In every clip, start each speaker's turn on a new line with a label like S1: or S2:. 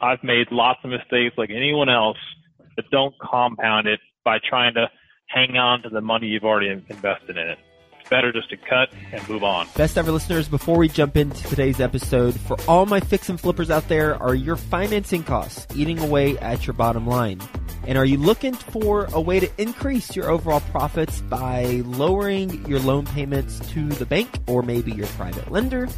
S1: I've made lots of mistakes like anyone else, but don't compound it by trying to hang on to the money you've already invested in it. It's better just to cut and move on.
S2: Best ever listeners, before we jump into today's episode, for all my fix and flippers out there, are your financing costs eating away at your bottom line? And are you looking for a way to increase your overall profits by lowering your loan payments to the bank or maybe your private lender?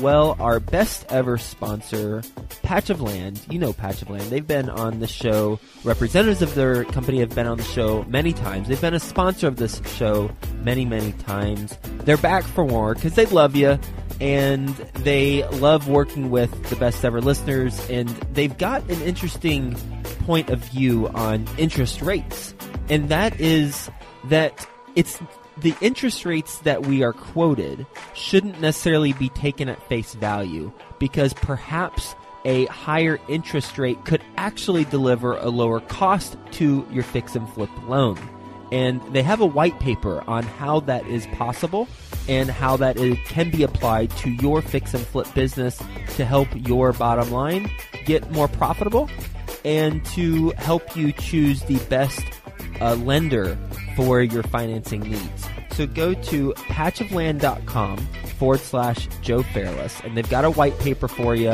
S2: Well, our best ever sponsor, Patch of Land, you know Patch of Land, they've been on the show. Representatives of their company have been on the show many times. They've been a sponsor of this show many, many times. They're back for more because they love you and they love working with the best ever listeners and they've got an interesting point of view on interest rates. And that is that it's the interest rates that we are quoted shouldn't necessarily be taken at face value because perhaps a higher interest rate could actually deliver a lower cost to your fix and flip loan. And they have a white paper on how that is possible and how that can be applied to your fix and flip business to help your bottom line get more profitable and to help you choose the best uh, lender for your financing needs. So go to patchofland.com forward slash Joe Fairless, and they've got a white paper for you,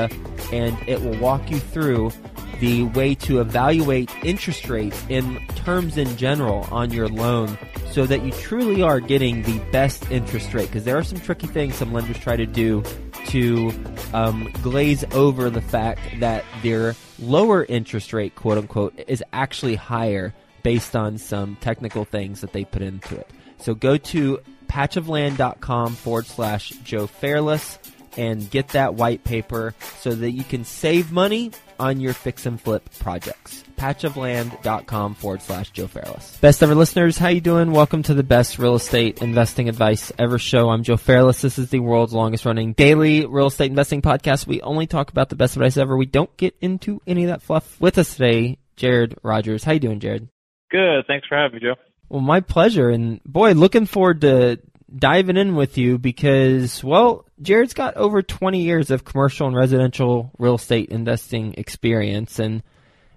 S2: and it will walk you through the way to evaluate interest rates in terms in general on your loan so that you truly are getting the best interest rate. Because there are some tricky things some lenders try to do to um, glaze over the fact that their lower interest rate, quote unquote, is actually higher based on some technical things that they put into it. So go to patchofland.com forward slash Joe Fairless and get that white paper so that you can save money on your fix and flip projects. Patchofland.com forward slash Joe Fairless. Best ever listeners, how you doing? Welcome to the best real estate investing advice ever show. I'm Joe Fairless. This is the world's longest running daily real estate investing podcast. We only talk about the best advice ever. We don't get into any of that fluff. With us today, Jared Rogers. How you doing, Jared?
S1: Good. Thanks for having me, Joe.
S2: Well, my pleasure. And boy, looking forward to diving in with you because, well, Jared's got over 20 years of commercial and residential real estate investing experience. And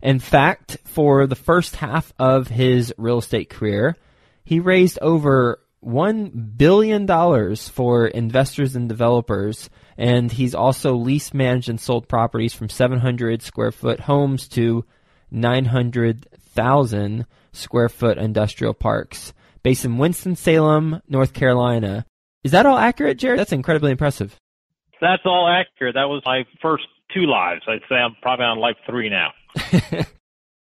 S2: in fact, for the first half of his real estate career, he raised over $1 billion for investors and developers. And he's also leased, managed, and sold properties from 700 square foot homes to 900,000 square foot industrial parks based in Winston-Salem, North Carolina. Is that all accurate, Jared? That's incredibly impressive.
S1: That's all accurate. That was my first two lives. I'd say I'm probably on life three now.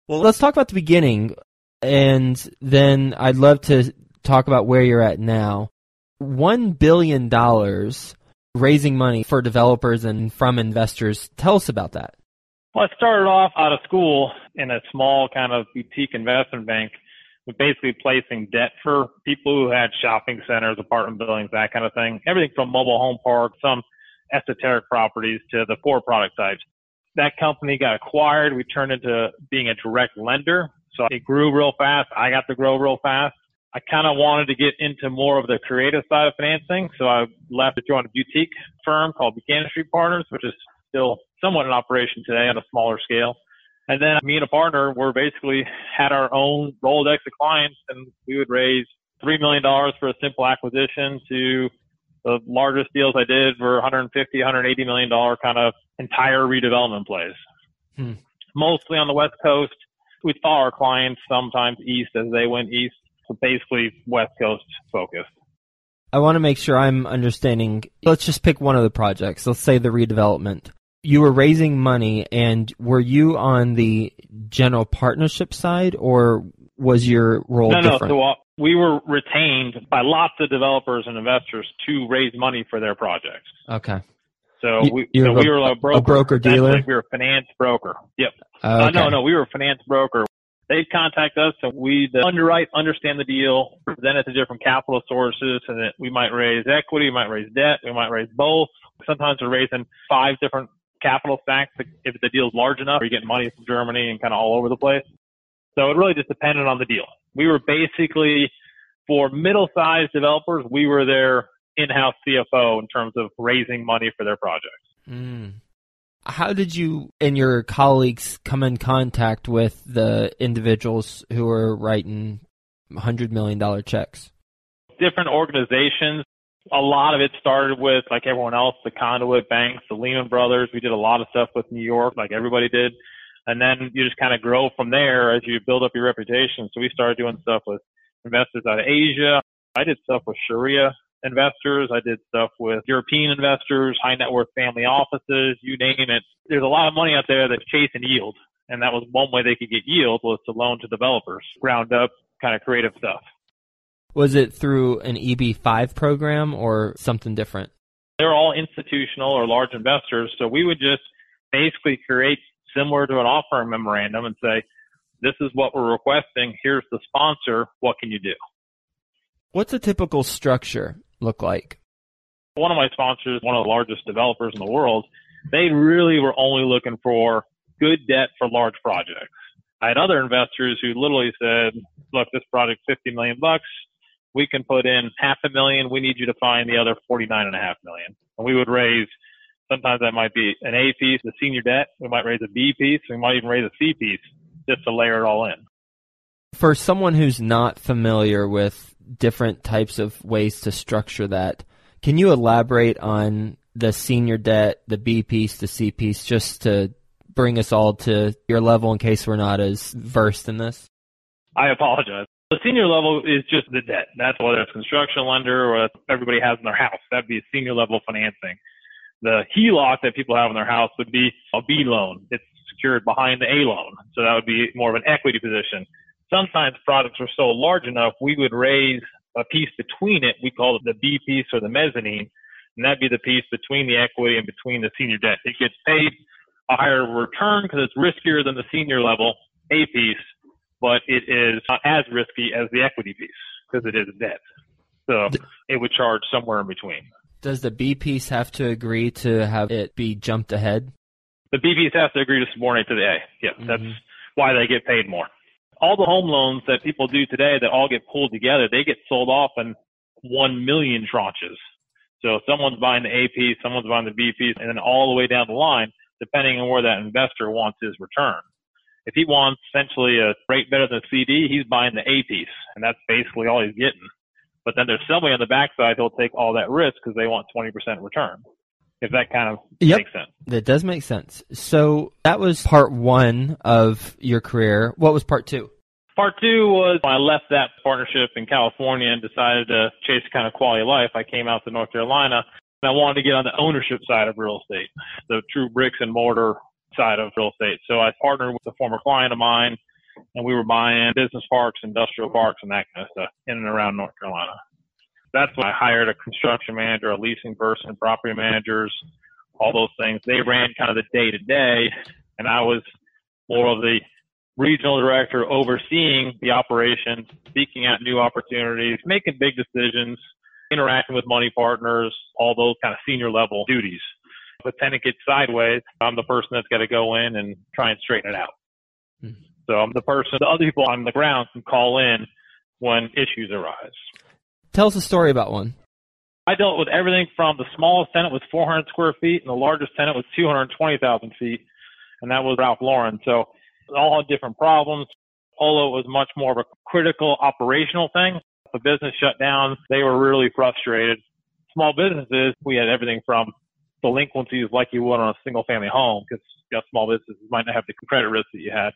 S2: well, let's talk about the beginning, and then I'd love to talk about where you're at now. One billion dollars raising money for developers and from investors. Tell us about that.
S1: Well, I started off out of school in a small kind of boutique investment bank with basically placing debt for people who had shopping centers, apartment buildings, that kind of thing. Everything from mobile home parks, some esoteric properties to the core product types. That company got acquired. We turned into being a direct lender. So it grew real fast. I got to grow real fast. I kind of wanted to get into more of the creative side of financing. So I left to join a boutique firm called Buchanan Street Partners, which is still somewhat in operation today on a smaller scale. And then me and a partner were basically had our own Rolodex of clients and we would raise $3 million for a simple acquisition to the largest deals I did were 150, 180 million dollar kind of entire redevelopment plays. Hmm. Mostly on the West Coast. We saw our clients sometimes east as they went east. So basically West Coast focused.
S2: I want to make sure I'm understanding. Let's just pick one of the projects. Let's say the redevelopment you were raising money and were you on the general partnership side or was your role
S1: no,
S2: different?
S1: No, so uh, we were retained by lots of developers and investors to raise money for their projects.
S2: Okay.
S1: So we, so we were a broker,
S2: a broker dealer.
S1: We were a finance broker. Yep. Okay. Uh, no, no, we were a finance broker. They'd contact us and we'd underwrite, understand the deal, present it to different capital sources, and that we might raise equity, we might raise debt, we might raise both. Sometimes we're raising five different capital stacks if the deal's large enough, or you get money from Germany and kind of all over the place. So it really just depended on the deal. We were basically for middle-sized developers, we were their in-house CFO in terms of raising money for their projects.
S2: Mm. How did you and your colleagues come in contact with the individuals who were writing $100 million checks?
S1: Different organizations. A lot of it started with, like everyone else, the conduit banks, the Lehman Brothers. We did a lot of stuff with New York, like everybody did. And then you just kind of grow from there as you build up your reputation. So we started doing stuff with investors out of Asia. I did stuff with Sharia investors. I did stuff with European investors, high net worth family offices, you name it. There's a lot of money out there that's chasing yield. And that was one way they could get yield was to loan to developers, ground up kind of creative stuff.
S2: Was it through an EB5 program or something different?
S1: They're all institutional or large investors. So we would just basically create similar to an offering memorandum and say, this is what we're requesting. Here's the sponsor. What can you do?
S2: What's a typical structure? look like?
S1: One of my sponsors, one of the largest developers in the world, they really were only looking for good debt for large projects. I had other investors who literally said, look, this project's 50 million bucks. We can put in half a million. We need you to find the other 49 and a half million. And we would raise, sometimes that might be an A piece, the senior debt. We might raise a B piece. We might even raise a C piece just to layer it all in.
S2: For someone who's not familiar with different types of ways to structure that. Can you elaborate on the senior debt, the B piece, the C piece, just to bring us all to your level in case we're not as versed in this?
S1: I apologize. The senior level is just the debt. That's whether it's construction lender or everybody has in their house. That'd be senior level financing. The HELOC that people have in their house would be a B loan. It's secured behind the A loan. So that would be more of an equity position sometimes products are so large enough, we would raise a piece between it. We call it the B piece or the mezzanine. And that'd be the piece between the equity and between the senior debt. It gets paid a higher return because it's riskier than the senior level A piece, but it is not as risky as the equity piece because it is debt. So it would charge somewhere in between.
S2: Does the B piece have to agree to have it be jumped ahead?
S1: The B piece has to agree to subordinate to the A. Yeah, mm-hmm. that's why they get paid more all the home loans that people do today that all get pulled together, they get sold off in one million tranches. So someone's buying the A piece, someone's buying the B piece, and then all the way down the line, depending on where that investor wants his return. If he wants essentially a rate better than a CD, he's buying the A piece, and that's basically all he's getting. But then there's somebody on the backside who'll take all that risk because they want 20% return if that kind of yep. makes sense.
S2: That does make sense. So that was part one of your career. What was part two?
S1: Part two was when I left that partnership in California and decided to chase kind of quality of life. I came out to North Carolina and I wanted to get on the ownership side of real estate, the true bricks and mortar side of real estate. So I partnered with a former client of mine and we were buying business parks, industrial parks, and that kind of stuff in and around North Carolina that's when I hired a construction manager, a leasing person, property managers, all those things. They ran kind of the day to day, and I was more of the regional director overseeing the operations, seeking out new opportunities, making big decisions, interacting with money partners, all those kind of senior level duties. If a tenant gets sideways, I'm the person that's got to go in and try and straighten it out. Mm-hmm. So I'm the person, the other people on the ground can call in when issues arise.
S2: Tell us a story about one.
S1: I dealt with everything from the smallest tenant was 400 square feet and the largest tenant was 220,000 feet, and that was Ralph Lauren. So all had different problems. Polo was much more of a critical operational thing. The business shut down, they were really frustrated. Small businesses, we had everything from delinquencies like you would on a single family home because you know, small businesses might not have the credit risk that you had.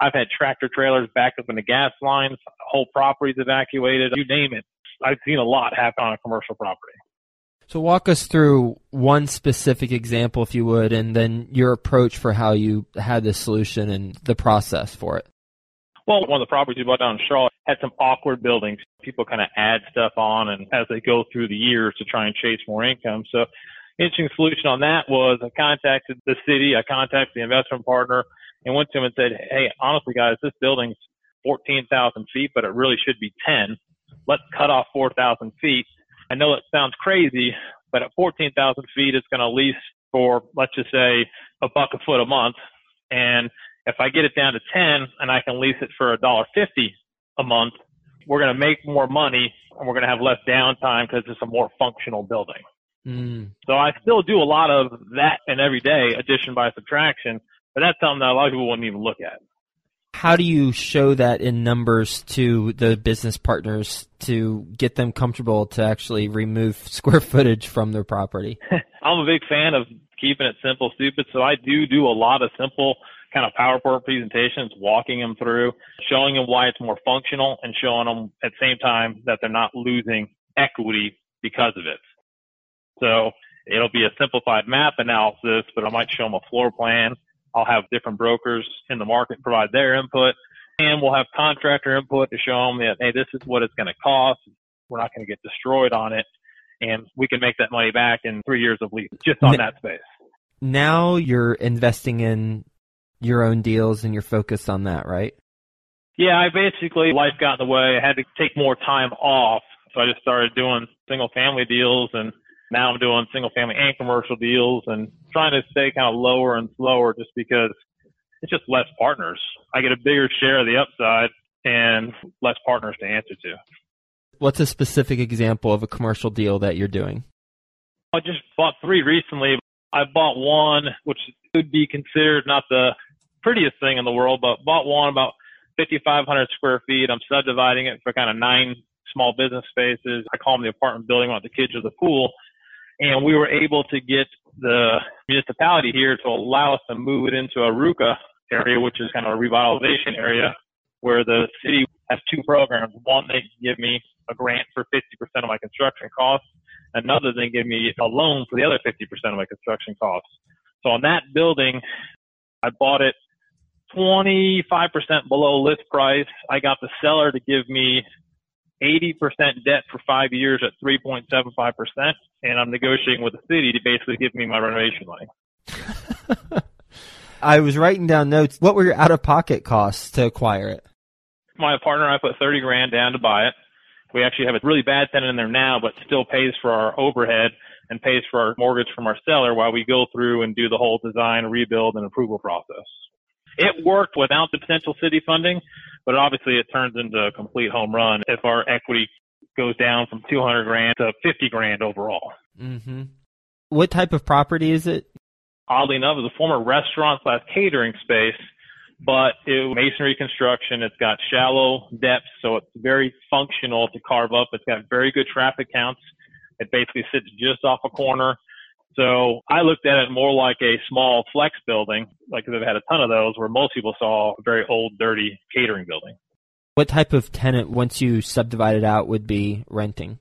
S1: I've had tractor trailers back up in the gas lines, whole properties evacuated, you name it. I've seen a lot happen on a commercial property.
S2: So walk us through one specific example, if you would, and then your approach for how you had the solution and the process for it.
S1: Well, one of the properties we bought down in Charlotte had some awkward buildings. People kind of add stuff on and as they go through the years to try and chase more income. So interesting solution on that was I contacted the city, I contacted the investment partner and went to him and said, Hey, honestly guys, this building's 14,000 feet, but it really should be 10 let's cut off 4,000 feet. I know it sounds crazy, but at 14,000 feet, it's going to lease for, let's just say, a buck a foot a month. And if I get it down to 10 and I can lease it for a dollar fifty a month, we're going to make more money and we're going to have less downtime because it's a more functional building.
S2: Mm.
S1: So I still do a lot of that and every day, addition by subtraction, but that's something that a lot of people wouldn't even look at.
S2: How do you show that in numbers to the business partners to get them comfortable to actually remove square footage from their property?
S1: I'm a big fan of keeping it simple, stupid. So I do do a lot of simple kind of PowerPoint presentations, walking them through, showing them why it's more functional and showing them at the same time that they're not losing equity because of it. So it'll be a simplified map analysis, but I might show them a floor plan. I'll have different brokers in the market provide their input and we'll have contractor input to show them that, hey, this is what it's going to cost. We're not going to get destroyed on it. And we can make that money back in three years of lease just on that space.
S2: Now you're investing in your own deals and you're focused on that, right?
S1: Yeah, I basically, life got in the way. I had to take more time off. So I just started doing single family deals and now I'm doing single family and commercial deals and trying to stay kind of lower and slower just because it's just less partners. I get a bigger share of the upside and less partners to answer to.
S2: What's a specific example of a commercial deal that you're doing?
S1: I just bought three recently. I bought one, which could be considered not the prettiest thing in the world, but bought one about 5,500 square feet. I'm subdividing it for kind of nine small business spaces. I call them the apartment building. I want the kids or the pool and we were able to get the municipality here to allow us to move it into a RUCA area, which is kind of a revitalization area, where the city has two programs. One, they give me a grant for 50% of my construction costs. Another, they give me a loan for the other 50% of my construction costs. So on that building, I bought it 25% below list price. I got the seller to give me 80% debt for five years at 3.75%, and I'm negotiating with the city to basically give me my renovation money.
S2: I was writing down notes. What were your out of pocket costs to acquire it?
S1: My partner and I put 30 grand down to buy it. We actually have a really bad tenant in there now, but still pays for our overhead and pays for our mortgage from our seller while we go through and do the whole design, rebuild, and approval process. It worked without the potential city funding, but obviously it turns into a complete home run if our equity goes down from 200 grand to 50 grand overall.
S2: Mm-hmm. What type of property is it?
S1: Oddly enough, it's a former restaurant slash catering space, but it masonry construction. It's got shallow depths, so it's very functional to carve up. It's got very good traffic counts. It basically sits just off a corner. So I looked at it more like a small flex building, like they've had a ton of those, where most people saw a very old, dirty catering building.
S2: What type of tenant, once you subdivide it out, would be renting?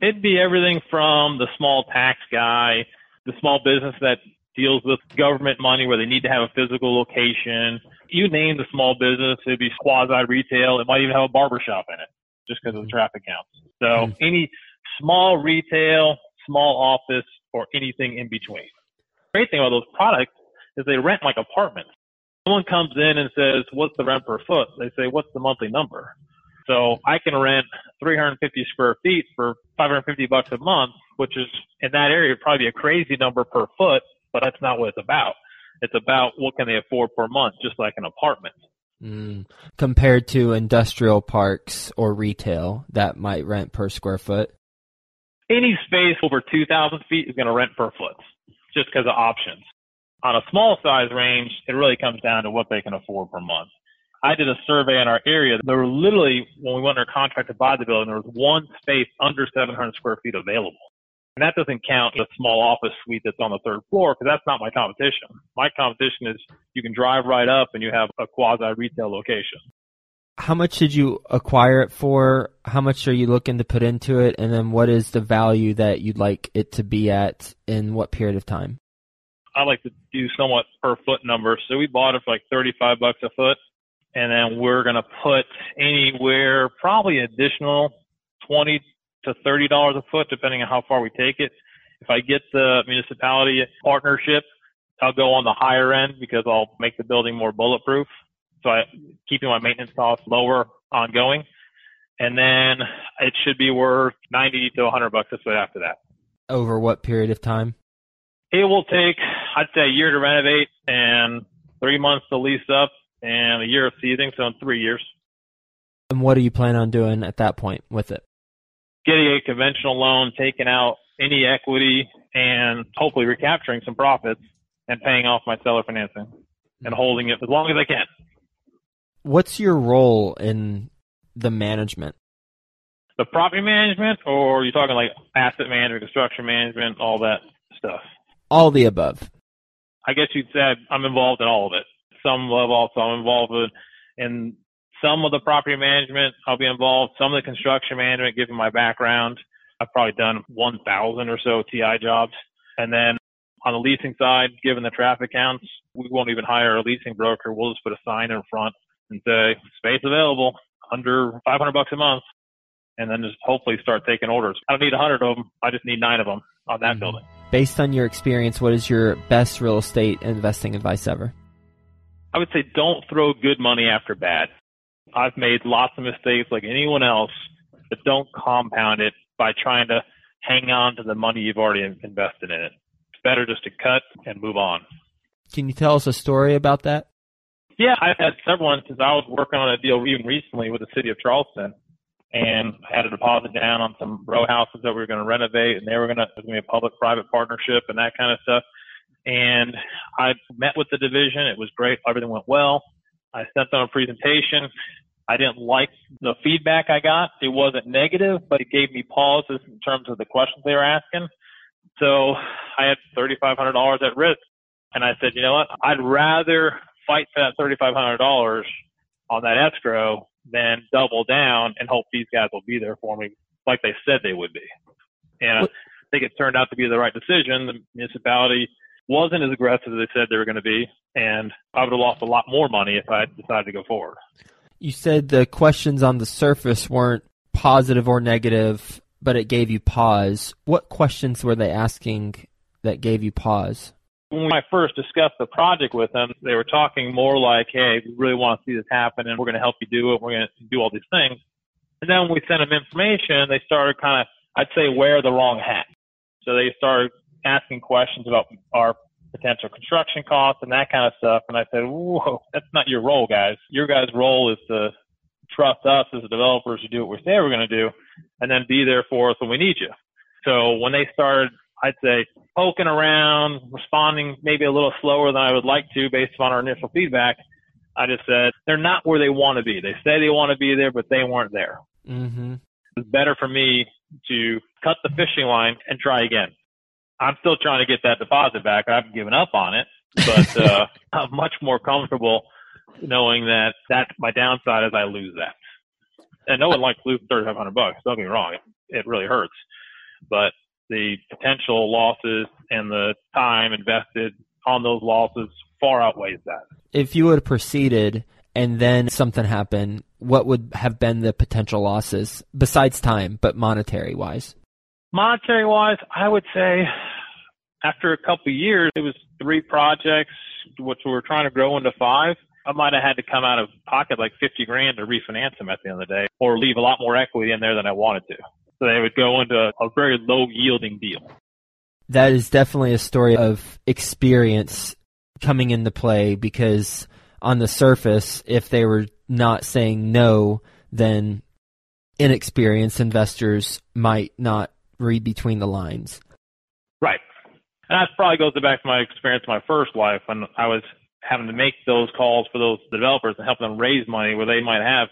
S1: It'd be everything from the small tax guy, the small business that deals with government money where they need to have a physical location. You name the small business, it'd be quasi retail. It might even have a barber shop in it just because of the traffic counts. So mm any small retail, small office, or anything in between. The great thing about those products is they rent like apartments. Someone comes in and says, what's the rent per foot? They say, what's the monthly number? So I can rent 350 square feet for 550 bucks a month, which is in that area probably a crazy number per foot, but that's not what it's about. It's about what can they afford per month, just like an apartment.
S2: Mm. Compared to industrial parks or retail that might rent per square foot
S1: any space over 2,000 feet is going to rent per foot just because of options. On a small size range, it really comes down to what they can afford per month. I did a survey in our area. There were literally, when we went under contract to buy the building, there was one space under 700 square feet available. And that doesn't count the small office suite that's on the third floor because that's not my competition. My competition is you can drive right up and you have a quasi retail location
S2: how much did you acquire it for? How much are you looking to put into it? And then what is the value that you'd like it to be at in what period of time?
S1: I like to do somewhat per foot numbers. So we bought it for like 35 bucks a foot. And then we're going to put anywhere, probably additional 20 to $30 a foot, depending on how far we take it. If I get the municipality partnership, I'll go on the higher end because I'll make the building more bulletproof. So I keeping my maintenance costs lower ongoing. And then it should be worth 90 to 100 bucks a foot after that.
S2: Over what period of time?
S1: It will take, I'd say, a year to renovate and three months to lease up and a year of season, so in three years.
S2: And what do you plan on doing at that point with it?
S1: Getting a conventional loan, taking out any equity and hopefully recapturing some profits and paying off my seller financing and mm-hmm. holding it as long as I can.
S2: What's your role in the management?
S1: The property management, or are you talking like asset management, construction management, all that stuff?
S2: All the above.
S1: I guess you'd say I'm involved in all of it. Some level, so I'm involved in, in some of the property management. I'll be involved. Some of the construction management, given my background. I've probably done 1,000 or so TI jobs. And then on the leasing side, given the traffic counts, we won't even hire a leasing broker. We'll just put a sign in front and say space available under 500 bucks a month, and then just hopefully start taking orders. I don't need 100 of them. I just need nine of them on that mm-hmm. building.
S2: Based on your experience, what is your best real estate investing advice ever?
S1: I would say don't throw good money after bad. I've made lots of mistakes like anyone else, but don't compound it by trying to hang on to the money you've already invested in it. It's better just to cut and move on.
S2: Can you tell us a story about that?
S1: Yeah, I've had several instances. I was working on a deal even recently with the city of Charleston, and I had a deposit down on some row houses that we were going to renovate, and they were going to be a public-private partnership and that kind of stuff. And I met with the division. It was great. Everything went well. I sent them a presentation. I didn't like the feedback I got. It wasn't negative, but it gave me pauses in terms of the questions they were asking. So I had $3,500 at risk. And I said, you know what? I'd rather fight for that $3,500 on that escrow than double down and hope these guys will be there for me like they said they would be. And I think it turned out to be the right decision. The municipality wasn't as aggressive as they said they were going to be, and I would have lost a lot more money if I had decided to go forward.
S2: You said the questions on the surface weren't positive or negative, but it gave you pause. What questions were they asking that gave you pause?
S1: When I first discussed the project with them, they were talking more like, hey, we really want to see this happen and we're going to help you do it. We're going to do all these things. And then when we sent them information, they started kind of, I'd say, wear the wrong hat. So they started asking questions about our potential construction costs and that kind of stuff. And I said, whoa, that's not your role, guys. Your guys' role is to trust us as the developers to do what we say we're going to do and then be there for us when we need you. So when they started, I'd say, poking around, responding maybe a little slower than I would like to based on our initial feedback, I just said, they're not where they want to be. They say they want to be there, but they weren't there. Mm-hmm. It's better for me to cut the fishing line and try again. I'm still trying to get that deposit back. I haven't given up on it, but uh, I'm much more comfortable knowing that that's my downside is I lose that. And no one likes losing 3,500 bucks. Don't get me wrong; it, it really hurts. But the potential losses and the time invested on those losses far outweighs that.
S2: If you had proceeded and then something happened, what would have been the potential losses besides time, but monetary wise?
S1: Monetary wise, I would say after a couple of years, it was three projects, which we were trying to grow into five. I might have had to come out of pocket like 50 grand to refinance them at the end of the day or leave a lot more equity in there than I wanted to. So they would go into a very low yielding deal.
S2: That is definitely a story of experience coming into play because on the surface, if they were not saying no, then inexperienced investors might not read between the lines.
S1: Right. And that probably goes back to my experience in my first life when I was having to make those calls for those developers and help them raise money where they might have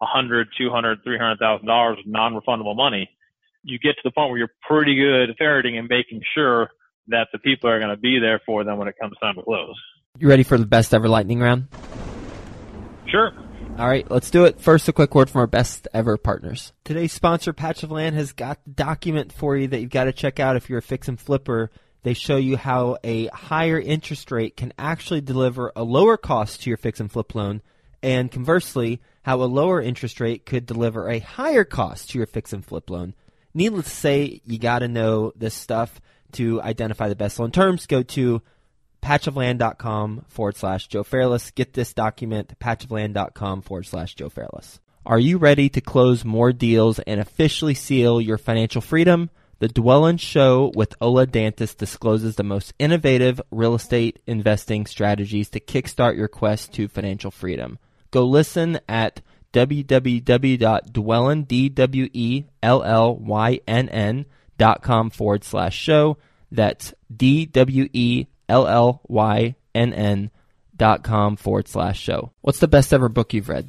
S1: a hundred, two hundred, three hundred thousand dollars of non-refundable money. You get to the point where you're pretty good at ferreting and making sure that the people are going to be there for them when it comes time to close.
S2: You ready for the best ever lightning round?
S1: Sure.
S2: All right, let's do it. First, a quick word from our best ever partners. Today's sponsor, Patch of Land, has got the document for you that you've got to check out if you're a fix and flipper. They show you how a higher interest rate can actually deliver a lower cost to your fix and flip loan, and conversely, how a lower interest rate could deliver a higher cost to your fix and flip loan. Needless to say, you got to know this stuff to identify the best loan terms. Go to patchofland.com forward slash Joe Fairless. Get this document, patchofland.com forward slash Joe Fairless. Are you ready to close more deals and officially seal your financial freedom? The Dwellynn Show with Ola Dantis discloses the most innovative real estate investing strategies to kickstart your quest to financial freedom. Go listen at www.dwellynn, D-W-E-L-L-Y-N-N dot com forward slash show. That's D W E L L Y N N dot com forward slash show. What's the best ever book you've read?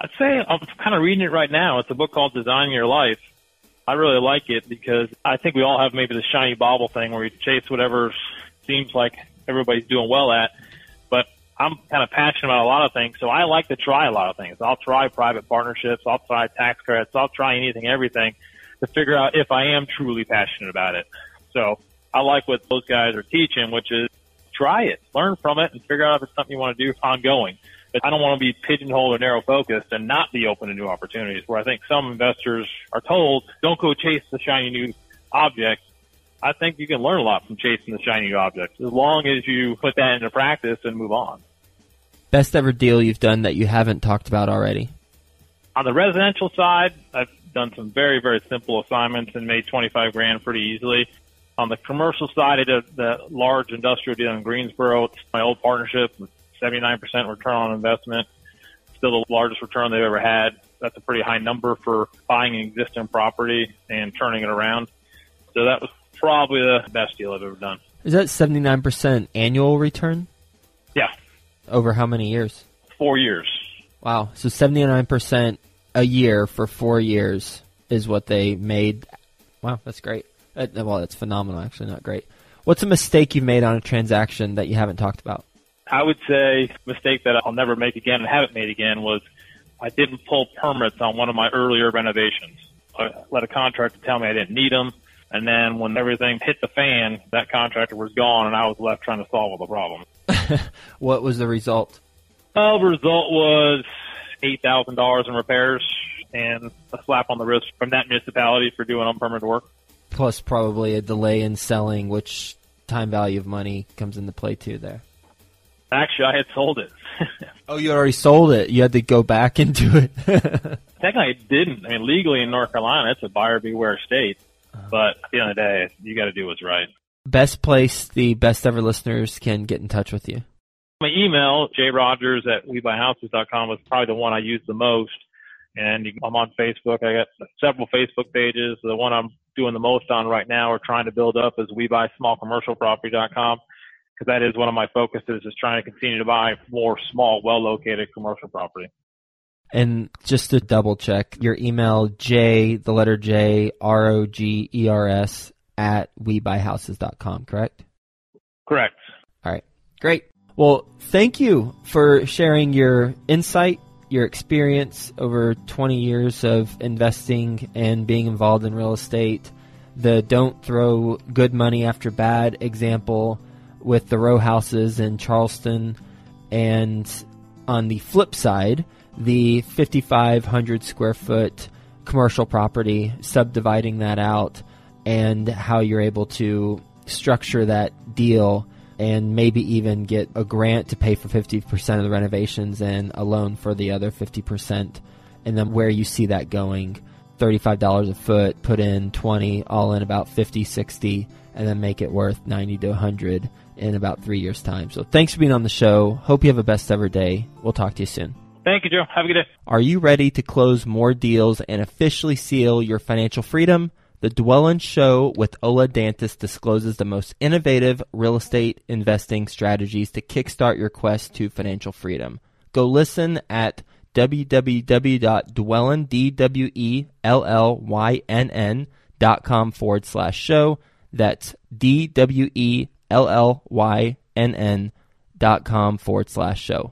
S1: I'd say I'm kind of reading it right now. It's a book called Designing Your Life. I really like it because I think we all have maybe the shiny bauble thing where you chase whatever seems like everybody's doing well at. I'm kind of passionate about a lot of things, so I like to try a lot of things. I'll try private partnerships, I'll try tax credits, I'll try anything, everything to figure out if I am truly passionate about it. So I like what those guys are teaching, which is try it, learn from it, and figure out if it's something you want to do ongoing. But I don't want to be pigeonholed or narrow focused and not be open to new opportunities. Where I think some investors are told, don't go chase the shiny new object. I think you can learn a lot from chasing the shiny new object as long as you put that into practice and move on.
S2: Best ever deal you've done that you haven't talked about already?
S1: On the residential side, I've done some very, very simple assignments and made 25 grand pretty easily. On the commercial side, I did the large industrial deal in Greensboro. It's my old partnership, 79% return on investment. Still the largest return they've ever had. That's a pretty high number for buying an existing property and turning it around. So that was probably the best deal I've ever done.
S2: Is that 79% annual return?
S1: Yeah.
S2: Over how many years?
S1: Four years.
S2: Wow. So 79% a year for four years is what they made. Wow, that's great. Uh, well, that's phenomenal, actually, not great. What's a mistake you've made on a transaction that you haven't talked about?
S1: I would say mistake that I'll never make again and haven't made again was I didn't pull permits on one of my earlier renovations. I let a contractor tell me I didn't need them. And then when everything hit the fan, that contractor was gone and I was left trying to solve all the problems.
S2: what was the result?
S1: Well, the result was $8,000 in repairs and a slap on the wrist from that municipality for doing unpermitted work.
S2: Plus probably a delay in selling, which time value of money comes into play too there.
S1: Actually, I had sold it.
S2: oh, you already sold it. You had to go back into it.
S1: Technically, I didn't. I mean, legally in North Carolina, it's a buyer beware state. But at the end of the day, you got to do what's right.
S2: Best place the best ever listeners can get in touch with you.
S1: My email, jrogers at webuyhouses.com, was probably the one I use the most. And I'm on Facebook. I got several Facebook pages. The one I'm doing the most on right now or trying to build up is webuySmallCommercialProperty.com because that is one of my focuses is trying to continue to buy more small, well-located commercial property.
S2: And just to double check, your email J, the letter J, R O G E R S at webuyhouses.com, correct?
S1: Correct.
S2: All right. Great. Well, thank you for sharing your insight, your experience over 20 years of investing and being involved in real estate. The don't throw good money after bad example with the row houses in Charleston. And on the flip side, the 5,500 square foot commercial property, subdividing that out, and how you're able to structure that deal and maybe even get a grant to pay for 50% of the renovations and a loan for the other 50%. And then where you see that going $35 a foot, put in 20, all in about 50, 60, and then make it worth 90 to 100 in about three years' time. So thanks for being on the show. Hope you have a best ever day. We'll talk to you soon.
S1: Thank you, Joe. Have a good day.
S2: Are you ready to close more deals and officially seal your financial freedom? The Dwellynn Show with Ola Dantis discloses the most innovative real estate investing strategies to kickstart your quest to financial freedom. Go listen at www.dwellynn, D-W-E-L-L-Y-N-N dot com forward slash show. That's D-W-E-L-L-Y-N-N dot com forward slash show.